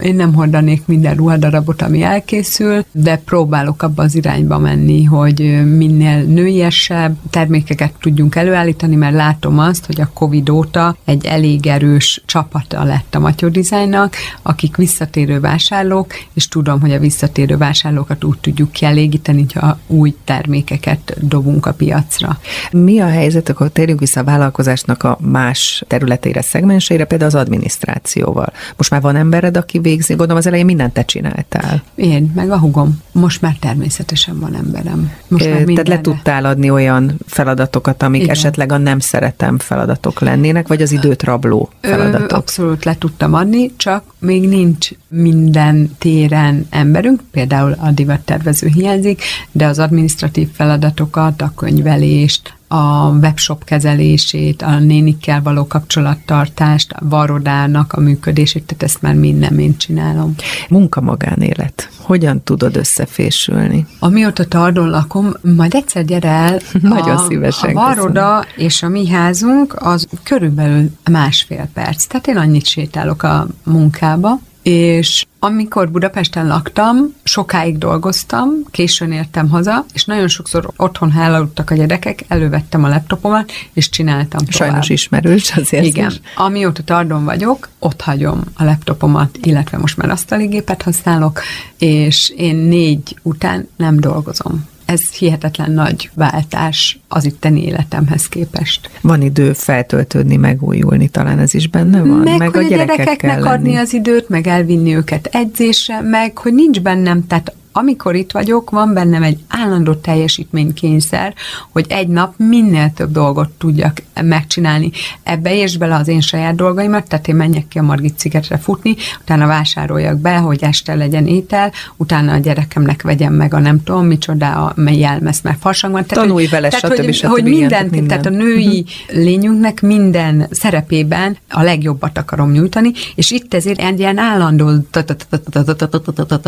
Én nem hordanék minden ruhadarabot, ami elkészül, de próbálok abba az irányba menni, hogy minél nőiesebb termékeket tudjunk előállítani, mert látom azt, hogy a Covid óta egy elég erős csapata lett a Matyó Designnak, akik visszatérő vásárlók, és tudom, hogy a visszatérő vásárlókat úgy tudjuk kielégíteni, ha új termékeket dobunk a piacra. Mi a helyzet, akkor térjünk vissza a vállalkozásnak a más területére, szegmenseire, például az adminisztrációval. Most már van embered, aki végzi, gondolom az elején mindent te csináltál. Én, meg a hugom. Most már természetesen van emberem. Most már Tehát le tudtál adni olyan feladatokat, amik Igen. esetleg a nem szeretem feladatok lennének, vagy az időt rabló feladatok? Ö, abszolút le tudtam adni, csak még nincs minden téren emberünk, például a divattervező hiányzik, de az administratív feladatokat, a könyvelést, a webshop kezelését, a nénikkel való kapcsolattartást, a varodának a működését, tehát ezt már minden én csinálom. Munka magánélet. Hogyan tudod összefésülni? Amióta Tardon lakom, majd egyszer gyere el. Nagyon a, szívesen. A varoda köszönöm. és a mi házunk az körülbelül másfél perc. Tehát én annyit sétálok a munkába, és amikor Budapesten laktam, sokáig dolgoztam, későn értem haza, és nagyon sokszor otthon elaludtak a gyerekek, elővettem a laptopomat, és csináltam tovább. Sajnos ismerős azért Igen. Is. Amióta tardon vagyok, ott hagyom a laptopomat, illetve most már asztali gépet használok, és én négy után nem dolgozom ez hihetetlen nagy váltás az itteni életemhez képest. Van idő feltöltődni, megújulni, talán ez is benne van? Meg, meg hogy a gyerekeknek adni az időt, meg elvinni őket edzésre, meg hogy nincs bennem, tehát amikor itt vagyok, van bennem egy állandó teljesítménykényszer, hogy egy nap minél több dolgot tudjak megcsinálni. Ebbe és bele az én saját dolgaimat, tehát én menjek ki a Margit szigetre futni, utána vásároljak be, hogy este legyen étel, utána a gyerekemnek vegyem meg a nem tudom micsoda, a jelmezt, mert farsang van. Tehát, Tanulj vele, tehát, stb. Hogy, stb. hogy minden, minden, tehát a női lényünknek minden szerepében a legjobbat akarom nyújtani, és itt ezért egy ilyen állandó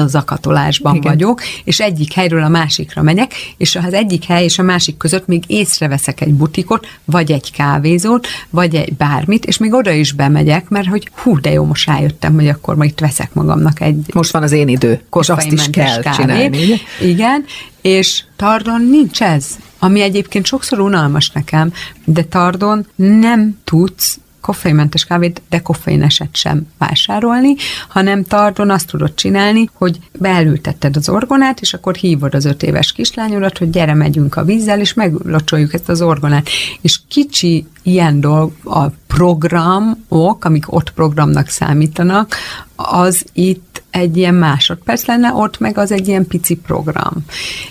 zakatolásban vagy vagyok, és egyik helyről a másikra megyek, és az egyik hely és a másik között még észreveszek egy butikot, vagy egy kávézót, vagy egy bármit, és még oda is bemegyek, mert hogy hú, de jó, most rájöttem, hogy akkor majd itt veszek magamnak egy... Most van az én idő, és azt is kell kávét. csinálni. Ugye? Igen, és Tardon nincs ez, ami egyébként sokszor unalmas nekem, de Tardon nem tudsz koffeinmentes kávét, de koffeineset sem vásárolni, hanem tardon azt tudod csinálni, hogy beelültetted az orgonát, és akkor hívod az öt éves kislányodat, hogy gyere, megyünk a vízzel, és meglocsoljuk ezt az orgonát. És kicsi ilyen dolg, a programok, amik ott programnak számítanak, az itt egy ilyen másodperc lenne, ott meg az egy ilyen pici program.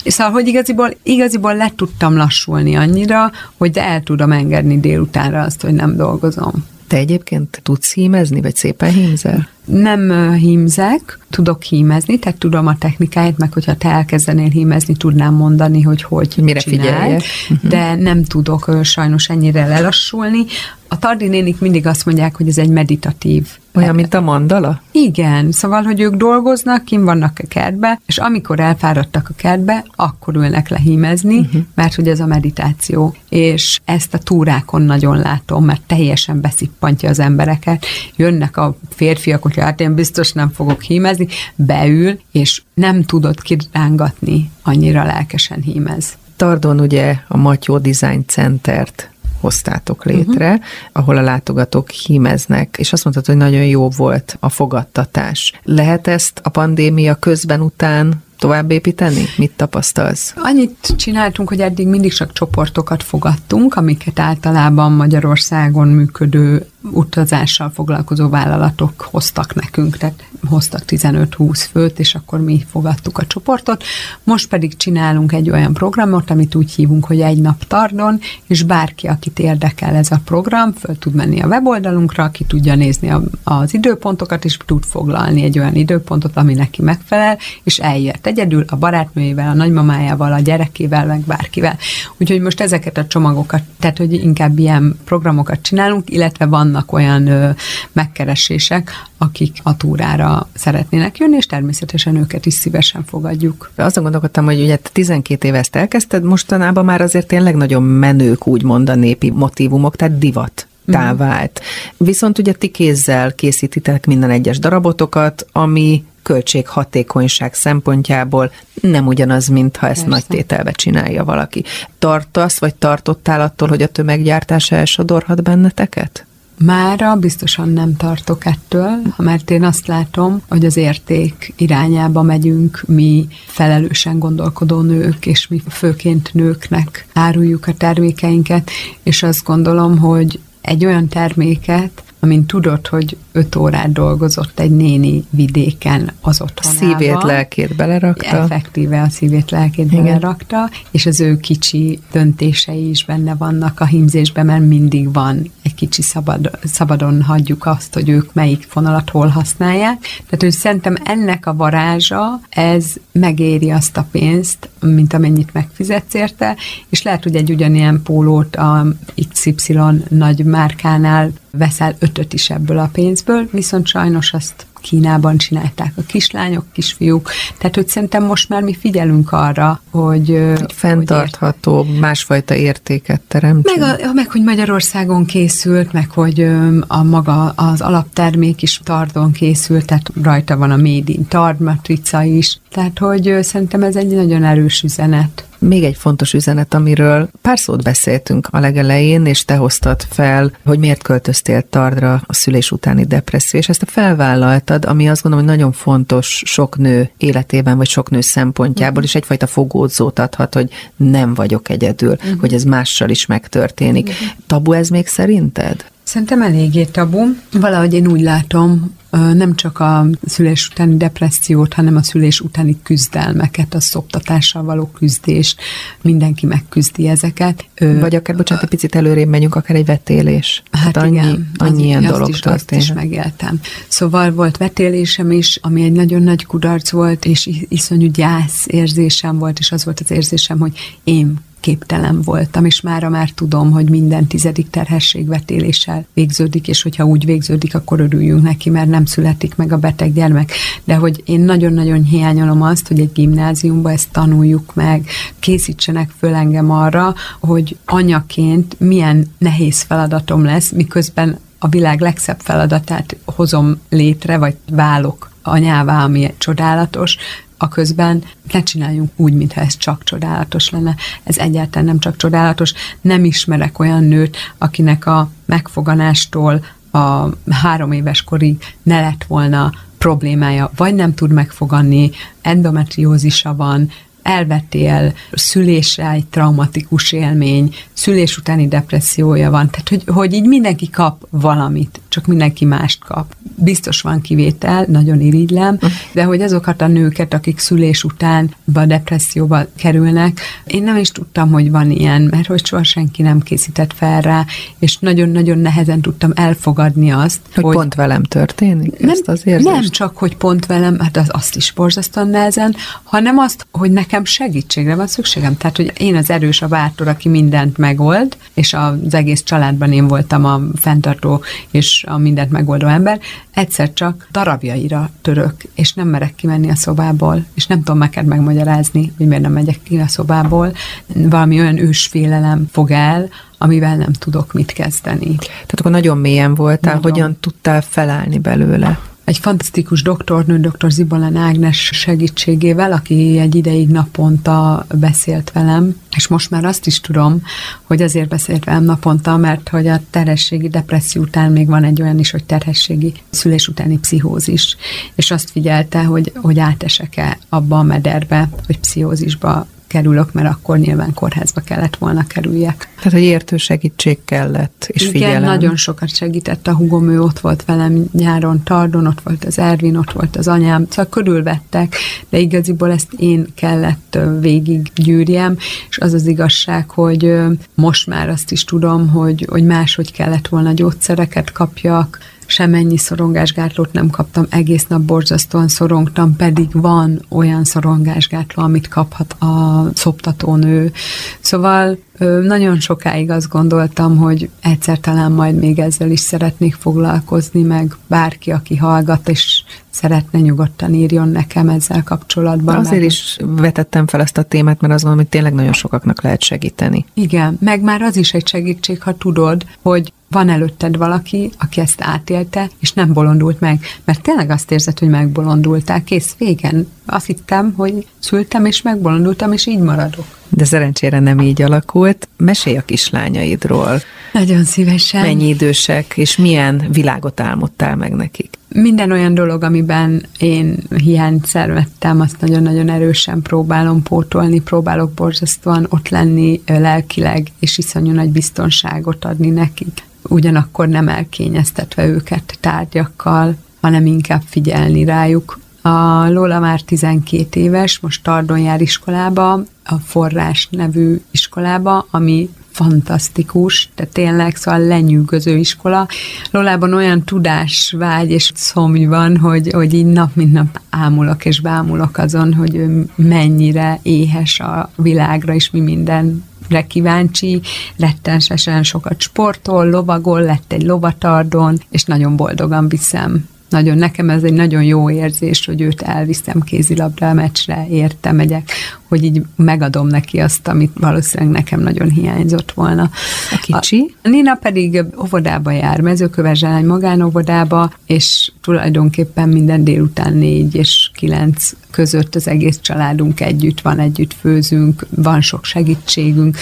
És szóval, hogy igaziból, igaziból le tudtam lassulni annyira, hogy el tudom engedni délutánra azt, hogy nem dolgozom. Te egyébként tudsz hímezni, vagy szépen hímzel? Nem hímzek, tudok hímezni, tehát tudom a technikáját, meg hogyha te elkezdenél hímezni, tudnám mondani, hogy hogy Mire figyelj, uh-huh. de nem tudok sajnos ennyire lelassulni. A Tardi nénik mindig azt mondják, hogy ez egy meditatív olyan, mint a mandala? Igen, szóval, hogy ők dolgoznak, kim vannak a kertbe, és amikor elfáradtak a kertbe, akkor ülnek lehímezni, uh-huh. mert hogy ez a meditáció. És ezt a túrákon nagyon látom, mert teljesen beszippantja az embereket. Jönnek a férfiak, hogy hát én biztos nem fogok hímezni, beül, és nem tudod kirángatni, annyira lelkesen hímez. Tardon ugye a Matyó Design Centert hoztátok létre, uh-huh. ahol a látogatók hímeznek, és azt mondtad, hogy nagyon jó volt a fogadtatás. Lehet ezt a pandémia közben után tovább építeni? Mit tapasztalsz? Annyit csináltunk, hogy eddig mindig csak csoportokat fogadtunk, amiket általában Magyarországon működő utazással foglalkozó vállalatok hoztak nekünk, tehát hoztak 15-20 főt, és akkor mi fogadtuk a csoportot. Most pedig csinálunk egy olyan programot, amit úgy hívunk, hogy egy nap tardon, és bárki, akit érdekel ez a program, föl tud menni a weboldalunkra, aki tudja nézni a, az időpontokat, és tud foglalni egy olyan időpontot, ami neki megfelel, és eljött egyedül a barátnőjével, a nagymamájával, a gyerekével, meg bárkivel. Úgyhogy most ezeket a csomagokat, tehát hogy inkább ilyen programokat csinálunk, illetve vannak olyan ö, megkeresések, akik a túrára szeretnének jönni, és természetesen őket is szívesen fogadjuk. Azon gondolkodtam, hogy ugye 12 éve ezt elkezdted, mostanában már azért tényleg nagyon menők úgymond a népi motivumok, tehát divat tá vált. Viszont ugye ti kézzel készítitek minden egyes darabotokat, ami költséghatékonyság szempontjából nem ugyanaz, mint ha ezt Persze. nagy tételbe csinálja valaki. Tartasz, vagy tartottál attól, hogy a tömeggyártás elsodorhat benneteket? Mára biztosan nem tartok ettől, mert én azt látom, hogy az érték irányába megyünk, mi felelősen gondolkodó nők, és mi főként nőknek áruljuk a termékeinket, és azt gondolom, hogy egy olyan terméket, amint tudod, hogy öt órát dolgozott egy néni vidéken az otthonában. Szívét, lelkét belerakta. Effektíve a szívét, lelkét Igen. belerakta, és az ő kicsi döntései is benne vannak a hímzésben, mert mindig van egy kicsi szabad, szabadon hagyjuk azt, hogy ők melyik fonalat hol használják. Tehát, hogy szerintem ennek a varázsa, ez megéri azt a pénzt, mint amennyit megfizetsz érte, és lehet, hogy egy ugyanilyen pólót a XY nagy márkánál veszel ötöt is ebből a pénzből, viszont sajnos azt Kínában csinálták a kislányok, kisfiúk. Tehát, hogy szerintem most már mi figyelünk arra, hogy... Hogy fenntartható, hogy másfajta értéket teremtsünk. Meg, a, meg, hogy Magyarországon készült, meg hogy a maga az alaptermék is tardon készült, tehát rajta van a Made in Tard matrica is. Tehát, hogy szerintem ez egy nagyon erős üzenet. Még egy fontos üzenet, amiről pár szót beszéltünk a legelején, és te hoztad fel, hogy miért költöztél Tardra a szülés utáni depresszió, és ezt a felvállaltad, ami azt gondolom, hogy nagyon fontos sok nő életében, vagy sok nő szempontjából, uh-huh. és egyfajta fogódzót adhat, hogy nem vagyok egyedül, uh-huh. hogy ez mással is megtörténik. Uh-huh. Tabu ez még szerinted? Szerintem eléggé tabu. Valahogy én úgy látom, nem csak a szülés utáni depressziót, hanem a szülés utáni küzdelmeket, a szoptatással való küzdést, mindenki megküzdi ezeket. Vagy akár, bocsánat, egy picit előrébb megyünk, akár egy vetélés. Hát, hát annyi, igen, annyi ilyen dolog is, történt. Azt is megéltem. Szóval volt vetélésem is, ami egy nagyon nagy kudarc volt, és iszonyú gyász érzésem volt, és az volt az érzésem, hogy én képtelen voltam, és mára már tudom, hogy minden tizedik terhességvetéléssel végződik, és hogyha úgy végződik, akkor örüljünk neki, mert nem születik meg a beteg gyermek. De hogy én nagyon-nagyon hiányolom azt, hogy egy gimnáziumban ezt tanuljuk meg, készítsenek föl engem arra, hogy anyaként milyen nehéz feladatom lesz, miközben a világ legszebb feladatát hozom létre, vagy válok anyává, ami csodálatos, a közben ne csináljunk úgy, mintha ez csak csodálatos lenne. Ez egyáltalán nem csak csodálatos. Nem ismerek olyan nőt, akinek a megfoganástól a három éves korig ne lett volna problémája, vagy nem tud megfoganni, endometriózisa van, elvettél, szülésre egy traumatikus élmény, szülés utáni depressziója van, tehát hogy, hogy így mindenki kap valamit, csak mindenki mást kap. Biztos van kivétel, nagyon irigylem, de hogy azokat a nőket, akik szülés után a depresszióba kerülnek, én nem is tudtam, hogy van ilyen, mert hogy soha senki nem készített fel rá, és nagyon-nagyon nehezen tudtam elfogadni azt, hogy, hogy pont velem történik nem, ezt az érzést? Nem csak, hogy pont velem, hát az, azt is borzasztóan nehezen, hanem azt, hogy nekem segítségre van szükségem. Tehát, hogy én az erős, a bátor, aki mindent megold, és az egész családban én voltam a fenntartó és a mindent megoldó ember, egyszer csak darabjaira török, és nem merek kimenni a szobából, és nem tudom neked megmagyarázni, hogy miért nem megyek ki a szobából. Valami olyan ősfélelem fog el, amivel nem tudok mit kezdeni. Tehát akkor nagyon mélyen voltál, nagyon. hogyan tudtál felállni belőle? Egy fantasztikus doktornő, dr. Zibolán Ágnes segítségével, aki egy ideig naponta beszélt velem, és most már azt is tudom, hogy azért beszélt velem naponta, mert hogy a terhességi depresszió után még van egy olyan is, hogy terhességi szülés utáni pszichózis, és azt figyelte, hogy, hogy átesek-e abba a mederbe, hogy pszichózisba kerülök, mert akkor nyilván kórházba kellett volna kerüljek. Tehát, hogy értő segítség kellett, és Igen, figyelem. nagyon sokat segített a hugom, ő ott volt velem nyáron Tardon, ott volt az Ervin, ott volt az anyám, szóval körülvettek, de igaziból ezt én kellett végig gyűrjem, és az az igazság, hogy most már azt is tudom, hogy, hogy máshogy kellett volna gyógyszereket kapjak, semennyi szorongásgátlót nem kaptam, egész nap borzasztóan szorongtam, pedig van olyan szorongásgátló, amit kaphat a szoptatónő. Szóval nagyon sokáig azt gondoltam, hogy egyszer talán majd még ezzel is szeretnék foglalkozni, meg bárki, aki hallgat, és szeretne nyugodtan írjon nekem ezzel kapcsolatban. Azért is vetettem fel ezt a témát, mert gondolom, hogy tényleg nagyon sokaknak lehet segíteni. Igen, meg már az is egy segítség, ha tudod, hogy van előtted valaki, aki ezt átélte, és nem bolondult meg. Mert tényleg azt érzed, hogy megbolondultál, kész, végen. Azt hittem, hogy szültem, és megbolondultam, és így maradok. De szerencsére nem így alakult. Mesélj a kislányaidról. Nagyon szívesen. Mennyi idősek, és milyen világot álmodtál meg nekik? Minden olyan dolog, amiben én hiányt szervettem, azt nagyon-nagyon erősen próbálom pótolni, próbálok borzasztóan ott lenni lelkileg, és iszonyú nagy biztonságot adni nekik. Ugyanakkor nem elkényeztetve őket tárgyakkal, hanem inkább figyelni rájuk. A Lola már 12 éves, most Tardon jár iskolába, a Forrás nevű iskolába, ami fantasztikus, tehát tényleg szóval lenyűgöző iskola. Lolában olyan tudásvágy és szomj van, hogy, hogy így nap mint nap ámulok és bámulok azon, hogy ő mennyire éhes a világra, és mi minden kíváncsi, rettensesen sokat sportol, lovagol, lett egy lovatardon, és nagyon boldogan viszem nagyon, nekem ez egy nagyon jó érzés, hogy őt elviszem kézilabda meccsre, érte megyek, hogy így megadom neki azt, amit valószínűleg nekem nagyon hiányzott volna. A kicsi? A Nina pedig óvodába jár, mezőkövezsány magánóvodába, és tulajdonképpen minden délután négy és kilenc között az egész családunk együtt van, együtt főzünk, van sok segítségünk.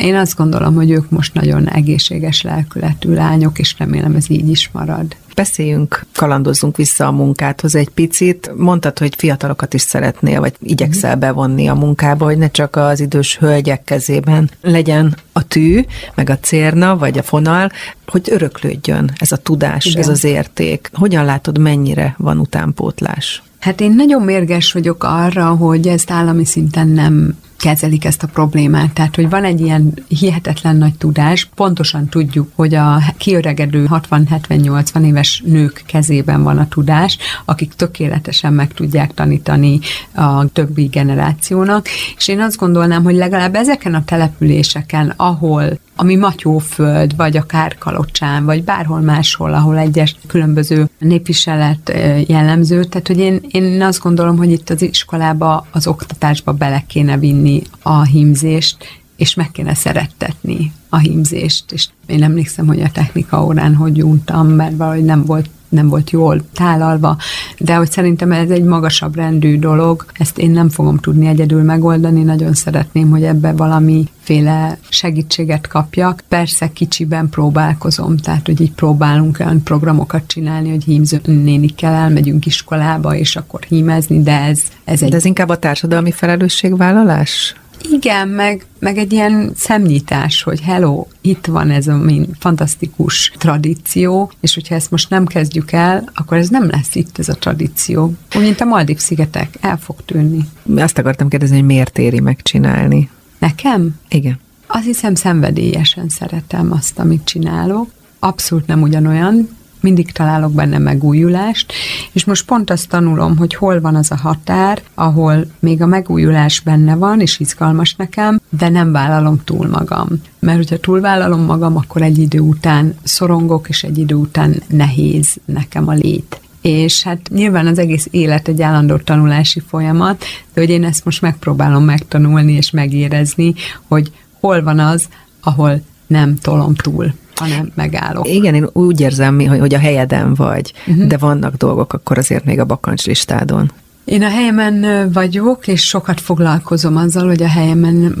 Én azt gondolom, hogy ők most nagyon egészséges lelkületű lányok, és remélem ez így is marad. Beszéljünk, kalandozzunk vissza a munkádhoz egy picit. Mondtad, hogy fiatalokat is szeretnél, vagy igyekszel mhm. bevonni a munkába, hogy ne csak az idős hölgyek kezében legyen a tű, meg a cérna, vagy a fonal, hogy öröklődjön ez a tudás, Igen. ez az érték. Hogyan látod, mennyire van utánpótlás? Hát én nagyon mérges vagyok arra, hogy ezt állami szinten nem kezelik ezt a problémát. Tehát, hogy van egy ilyen hihetetlen nagy tudás, pontosan tudjuk, hogy a kiöregedő 60-70-80 éves nők kezében van a tudás, akik tökéletesen meg tudják tanítani a többi generációnak, és én azt gondolnám, hogy legalább ezeken a településeken, ahol ami Matyóföld, vagy akár Kalocsán, vagy bárhol máshol, ahol egyes különböző népviselet jellemző. Tehát, hogy én, én azt gondolom, hogy itt az iskolába, az oktatásba bele kéne vinni a hímzést, és meg kéne szerettetni a hímzést. És én emlékszem, hogy a technika órán hogy untam, mert valahogy nem volt nem volt jól tálalva, de hogy szerintem ez egy magasabb rendű dolog, ezt én nem fogom tudni egyedül megoldani, nagyon szeretném, hogy ebbe valamiféle segítséget kapjak. Persze kicsiben próbálkozom, tehát hogy így próbálunk olyan programokat csinálni, hogy hímző nénikkel elmegyünk iskolába, és akkor hímezni, de ez, ez egy... De ez inkább a társadalmi felelősségvállalás? Igen, meg, meg egy ilyen szemnyitás, hogy hello, itt van ez a min fantasztikus tradíció, és hogyha ezt most nem kezdjük el, akkor ez nem lesz itt ez a tradíció. Úgy, mint a Maldív-szigetek, el fog tűnni. Azt akartam kérdezni, hogy miért éri megcsinálni? Nekem? Igen. Azt hiszem szenvedélyesen szeretem azt, amit csinálok. Abszolút nem ugyanolyan, mindig találok benne megújulást, és most pont azt tanulom, hogy hol van az a határ, ahol még a megújulás benne van, és izgalmas nekem, de nem vállalom túl magam. Mert hogyha túlvállalom magam, akkor egy idő után szorongok, és egy idő után nehéz nekem a lét és hát nyilván az egész élet egy állandó tanulási folyamat, de hogy én ezt most megpróbálom megtanulni és megérezni, hogy hol van az, ahol nem tolom túl hanem megállok. Igen, én úgy érzem, hogy a helyeden vagy, uh-huh. de vannak dolgok akkor azért még a bakancslistádon. Én a helyemen vagyok, és sokat foglalkozom azzal, hogy a helyemen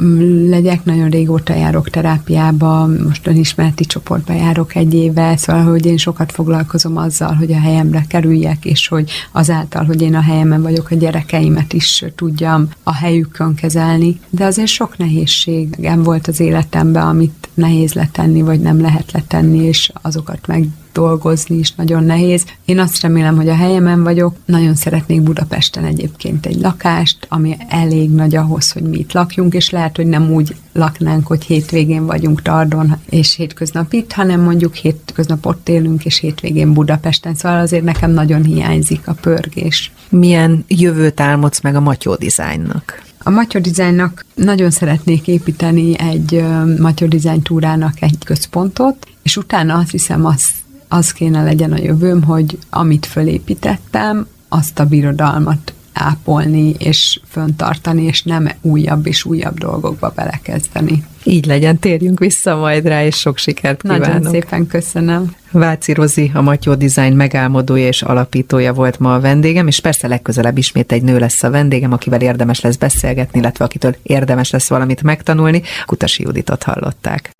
legyek. Nagyon régóta járok terápiába, most önismereti csoportba járok egy éve, szóval, hogy én sokat foglalkozom azzal, hogy a helyemre kerüljek, és hogy azáltal, hogy én a helyemen vagyok, a gyerekeimet is tudjam a helyükön kezelni. De azért sok nehézségem volt az életemben, amit nehéz letenni, vagy nem lehet letenni, és azokat meg dolgozni is nagyon nehéz. Én azt remélem, hogy a helyemen vagyok. Nagyon szeretnék Budapesten egyébként egy lakást, ami elég nagy ahhoz, hogy mi itt lakjunk, és lehet, hogy nem úgy laknánk, hogy hétvégén vagyunk Tardon, és hétköznap itt, hanem mondjuk hétköznap ott élünk, és hétvégén Budapesten. Szóval azért nekem nagyon hiányzik a pörgés. Milyen jövőt álmodsz meg a Matyó dizájnnak? A Matyó Designnak nagyon szeretnék építeni egy Matyó Design túrának egy központot, és utána azt hiszem, az, az kéne legyen a jövőm, hogy amit fölépítettem, azt a birodalmat ápolni és föntartani, és nem újabb és újabb dolgokba belekezdeni. Így legyen, térjünk vissza majd rá, és sok sikert kívánok. Nagyon szépen köszönöm. Váci Rozi, a Matyó Design megálmodója és alapítója volt ma a vendégem, és persze legközelebb ismét egy nő lesz a vendégem, akivel érdemes lesz beszélgetni, illetve akitől érdemes lesz valamit megtanulni. Kutasi Juditot hallották.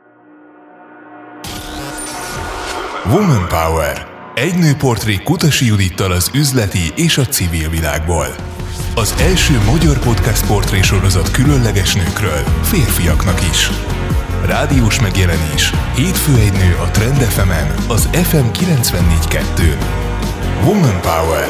Woman Power. Egy nőportré Kutasi Judittal az üzleti és a civil világból. Az első magyar podcast portré sorozat különleges nőkről, férfiaknak is. Rádiós megjelenés. Hétfő egy nő a Trend fm az FM 94.2. Woman Power.